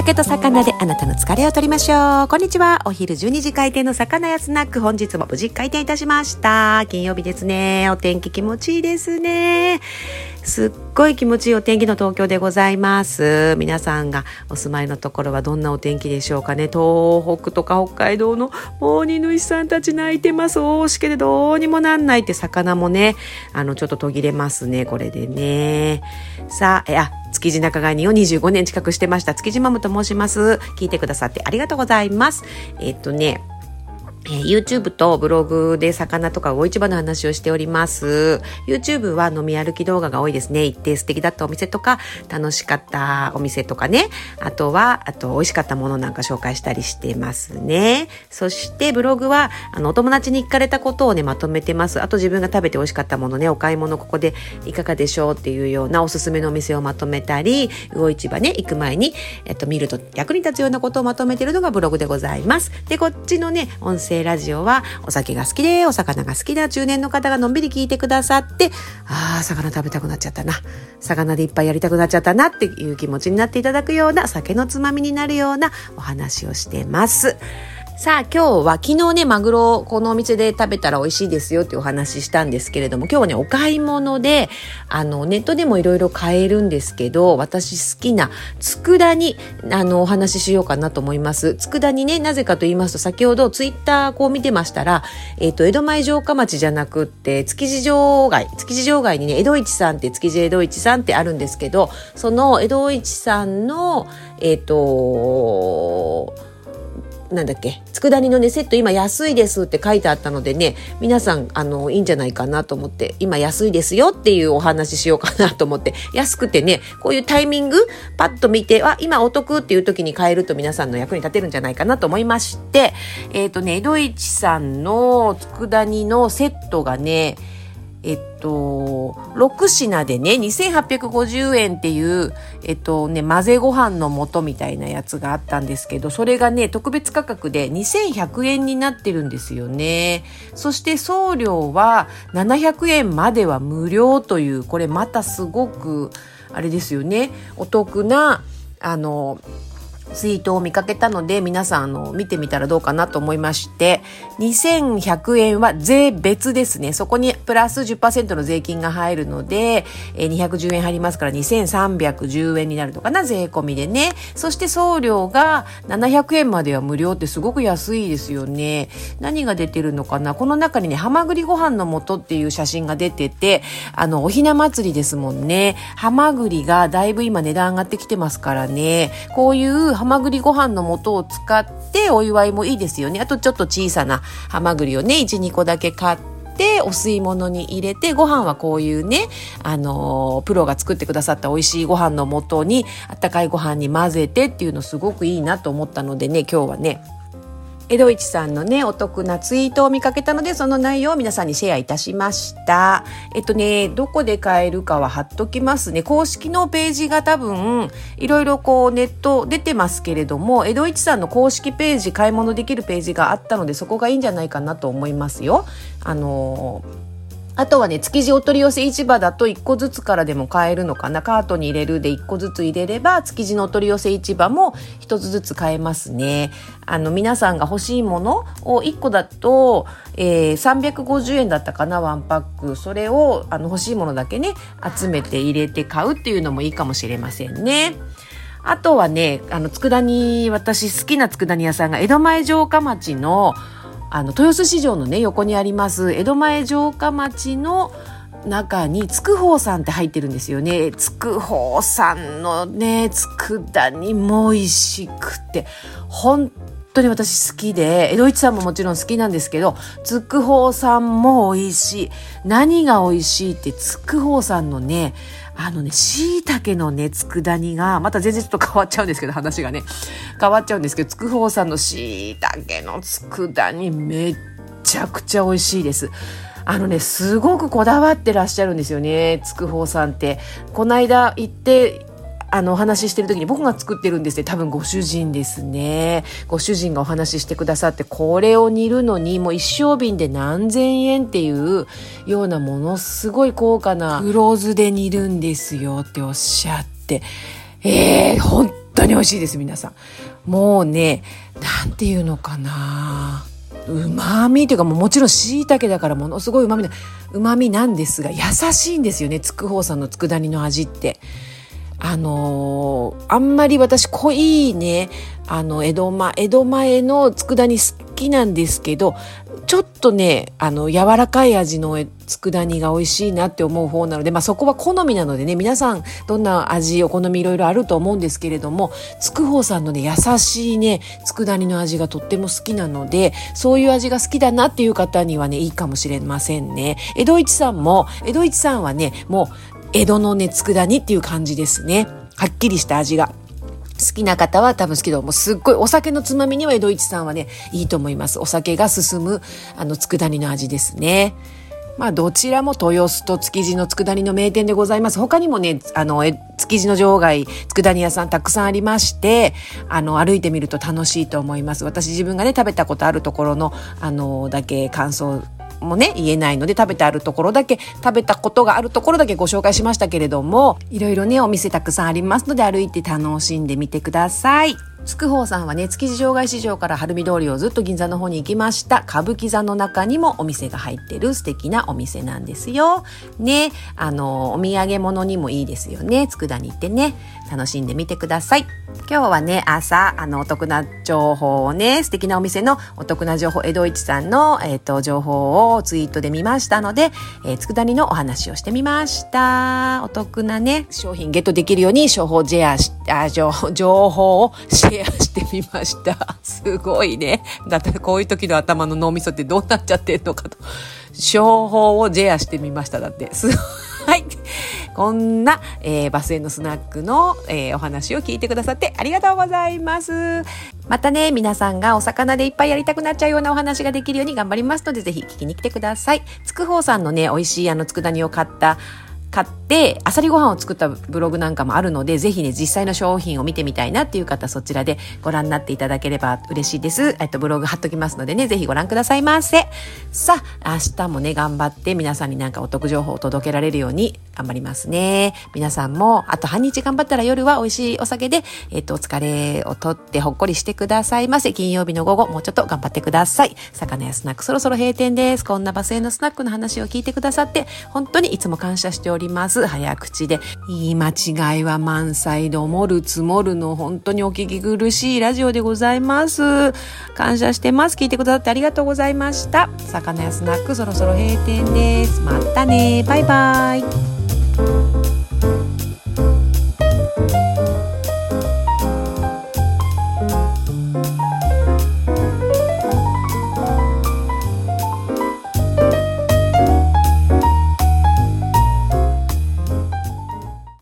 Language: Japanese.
酒と魚であなたの疲れを取りましょう。こんにちは。お昼12時開店の魚屋スナック。本日も無事開店いたしました。金曜日ですね。お天気気持ちいいですね。すっごい気持ちいいお天気の東京でございます。皆さんがお住まいのところはどんなお天気でしょうかね。東北とか北海道のモーニ主さんたち泣いてます。大しけでどうにもなんないって魚もね、あの、ちょっと途切れますね。これでね。さあ、え、あ、築地仲買人を25年近くしてました。築地マムと申します。聞いてくださってありがとうございます。えっとね、えー、YouTube とブログで魚とか魚市場の話をしております。YouTube は飲み歩き動画が多いですね。行って素敵だったお店とか、楽しかったお店とかね。あとは、あと美味しかったものなんか紹介したりしてますね。そしてブログは、あの、お友達に聞かれたことをね、まとめてます。あと自分が食べて美味しかったものね、お買い物ここでいかがでしょうっていうようなおすすめのお店をまとめたり、魚市場ね、行く前に、えっと、見ると役に立つようなことをまとめてるのがブログでございます。で、こっちのね、音声ラジオはお酒が好きでお魚が好きな中年の方がのんびり聞いてくださってああ魚食べたくなっちゃったな魚でいっぱいやりたくなっちゃったなっていう気持ちになっていただくような酒のつまみになるようなお話をしてます。さあ今日は昨日ね、マグロこのお店で食べたら美味しいですよってお話ししたんですけれども、今日はね、お買い物で、あの、ネットでもいろいろ買えるんですけど、私好きな佃煮、あの、お話ししようかなと思います。佃煮ね、なぜかと言いますと、先ほどツイッターこう見てましたら、えっ、ー、と、江戸前城下町じゃなくって、築地場外、築地場外にね、江戸市さんって築地江戸市さんってあるんですけど、その江戸市さんの、えっ、ー、と、なんだっけ？佃煮のねセット今安いですって書いてあったのでね皆さんあのいいんじゃないかなと思って今安いですよっていうお話ししようかなと思って安くてねこういうタイミングパッと見てあ今お得っていう時に買えると皆さんの役に立てるんじゃないかなと思いましてえっ、ー、とね江戸市さんの佃煮のセットがねえっと、6品でね、2850円っていう、えっとね、混ぜご飯の素みたいなやつがあったんですけど、それがね、特別価格で2100円になってるんですよね。そして送料は700円までは無料という、これまたすごく、あれですよね、お得な、あの、ツイートを見かけたので皆さんあの見てみたらどうかなと思いまして2100円は税別ですね。そこにプラス10%の税金が入るので、え210円入りますから2310円になるのかな税込みでね。そして送料が700円までは無料ってすごく安いですよね。何が出てるのかな。この中にねハマグリご飯の素っていう写真が出ててあのおひな祭りですもんね。ハマグリがだいぶ今値段上がってきてますからね。こういうハマグリご飯の素を使ってお祝いもいいですよね。あとちょっと小さなハマグリをね、1、2個だけ買って、お吸い物に入れて、ご飯はこういうね、あの、プロが作ってくださった美味しいご飯のもとに、あったかいご飯に混ぜてっていうのすごくいいなと思ったのでね、今日はね、江戸市さんのね、お得なツイートを見かけたので、その内容を皆さんにシェアいたしました。えっとね、どこで買えるかは貼っときますね。公式のページが多分、いろいろこうネット出てますけれども、江戸市さんの公式ページ、買い物できるページがあったので、そこがいいんじゃないかなと思いますよ。あのーあとはね、築地お取り寄せ市場だと1個ずつからでも買えるのかな。カートに入れるで1個ずつ入れれば、築地のお取り寄せ市場も1つずつ買えますね。あの、皆さんが欲しいものを1個だと、えー、350円だったかな、ワンパック。それを、あの、欲しいものだけね、集めて入れて買うっていうのもいいかもしれませんね。あとはね、あの、佃煮、私好きな佃煮屋さんが江戸前城下町の、あの豊洲市場のね横にあります江戸前城下町の中に筑豊さんって入ってるんですよね。筑豊さんのね佃煮も美味しくて本当に私好きで江戸一さんももちろん好きなんですけど筑豊さんも美味しい何が美味しいって筑豊さんのねあのね、椎茸のね、佃煮が、また全然ちょっと変わっちゃうんですけど、話がね、変わっちゃうんですけど、つくほうさんの椎茸の佃煮めっちゃくちゃ美味しいです。あのね、すごくこだわってらっしゃるんですよね、つくほうさんって。この間行ってあの、お話ししてる時に僕が作ってるんですね。多分ご主人ですね。ご主人がお話ししてくださって、これを煮るのにもう一升瓶で何千円っていうようなものすごい高価な黒酢で煮るんですよっておっしゃって、ええー、本当に美味しいです、皆さん。もうね、なんていうのかなうまみというかもちろん椎茸だからものすごいうまみな、うまみなんですが、優しいんですよね、つくほうさんの佃煮の味って。あのー、あんまり私濃いね、あの、江戸前、江戸前の佃煮好きなんですけど、ちょっとね、あの、柔らかい味の佃煮が美味しいなって思う方なので、まあそこは好みなのでね、皆さんどんな味、お好みいろいろあると思うんですけれども、つくほうさんのね、優しいね、佃煮の味がとっても好きなので、そういう味が好きだなっていう方にはね、いいかもしれませんね。江戸一さんも、江戸一さんはね、もう、江戸のね、佃煮っていう感じですね。はっきりした味が。好きな方は多分好きだと思う。すっごいお酒のつまみには江戸一さんはね、いいと思います。お酒が進む、あの、佃煮の味ですね。まあ、どちらも豊洲と築地の佃煮の名店でございます。他にもね、あの、築地の場外、佃煮屋さんたくさんありまして、あの、歩いてみると楽しいと思います。私自分がね、食べたことあるところの、あの、だけ感想もね、言えないので食べてあるところだけ、食べたことがあるところだけご紹介しましたけれども、いろいろね、お店たくさんありますので歩いて楽しんでみてください。つくほうさんはね、築地場外市場から晴海通りをずっと銀座の方に行きました。歌舞伎座の中にもお店が入ってる素敵なお店なんですよ。ね、あの、お土産物にもいいですよね。佃煮ってね、楽しんでみてください。今日はね、朝、あの、お得な情報をね、素敵なお店のお得な情報、江戸一さんの、えっ、ー、と、情報をツイートで見ましたので、えー、佃煮のお話をしてみました。お得なね、商品ゲットできるように、情報シェアし、あ、情報をシェアケアしてみました。すごいね。だってこういう時の頭の脳みそってどうなっちゃってんのかと。商法をジェアしてみました。だって。すごい。こんな、えー、バスへのスナックの、えー、お話を聞いてくださってありがとうございます。またね、皆さんがお魚でいっぱいやりたくなっちゃうようなお話ができるように頑張りますので、ぜひ聞きに来てください。つくほうさんのね、美味しいあの、佃煮を買った買ってあさりご飯を作ったブログなんかもあるのでぜひね実際の商品を見てみたいなっていう方そちらでご覧になっていただければ嬉しいです。えっとブログ貼っときますのでねぜひご覧くださいませ。さあ明日もね頑張って皆さんになんかお得情報を届けられるように頑張りますね。皆さんもあと半日頑張ったら夜は美味しいお酒でえっとお疲れをとってほっこりしてくださいませ。金曜日の午後もうちょっと頑張ってください。魚やスナックそろそろ閉店です。こんなバスへのスナックの話を聞いてくださって本当にいつも感謝しております。ります早口で。言い間違いは満載で、もる積もるの本当にお聞き苦しいラジオでございます。感謝してます。聞いてくださってありがとうございました。魚やスナックそろそろ閉店です。またね。バイバイ。